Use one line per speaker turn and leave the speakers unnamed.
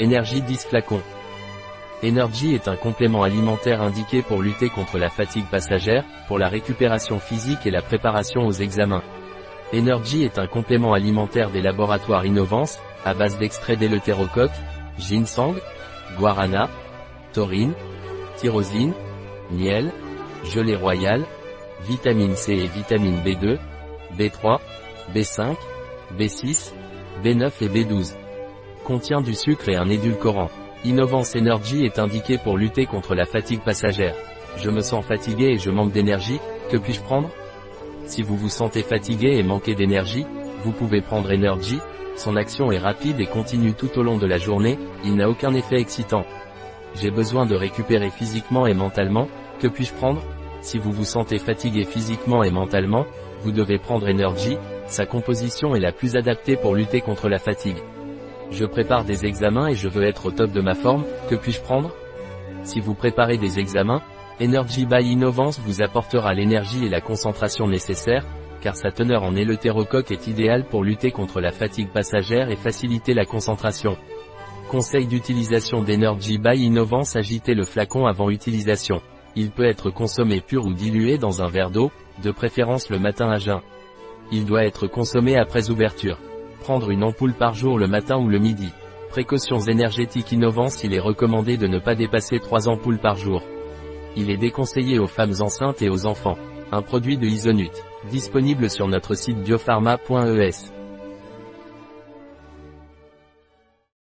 Énergie 10 flacons. Energy est un complément alimentaire indiqué pour lutter contre la fatigue passagère, pour la récupération physique et la préparation aux examens. Energy est un complément alimentaire des laboratoires Innovance, à base d'extrait d'éleutérocoque, ginseng, guarana, taurine, tyrosine, miel, gelée royale, vitamine C et vitamine B2, B3, B5, B6, B9 et B12. Contient du sucre et un édulcorant. Innovance Energy est indiqué pour lutter contre la fatigue passagère. Je me sens fatigué et je manque d'énergie, que puis-je prendre? Si vous vous sentez fatigué et manquez d'énergie, vous pouvez prendre Energy, son action est rapide et continue tout au long de la journée, il n'a aucun effet excitant. J'ai besoin de récupérer physiquement et mentalement, que puis-je prendre? Si vous vous sentez fatigué physiquement et mentalement, vous devez prendre Energy, sa composition est la plus adaptée pour lutter contre la fatigue. Je prépare des examens et je veux être au top de ma forme, que puis-je prendre? Si vous préparez des examens, Energy by Innovance vous apportera l'énergie et la concentration nécessaires, car sa teneur en éleutérocoque est idéale pour lutter contre la fatigue passagère et faciliter la concentration. Conseil d'utilisation d'Energy by Innovance agitez le flacon avant utilisation. Il peut être consommé pur ou dilué dans un verre d'eau, de préférence le matin à jeun. Il doit être consommé après ouverture. Prendre une ampoule par jour le matin ou le midi. Précautions énergétiques innovantes il est recommandé de ne pas dépasser 3 ampoules par jour. Il est déconseillé aux femmes enceintes et aux enfants. Un produit de Isonut. Disponible sur notre site biopharma.es.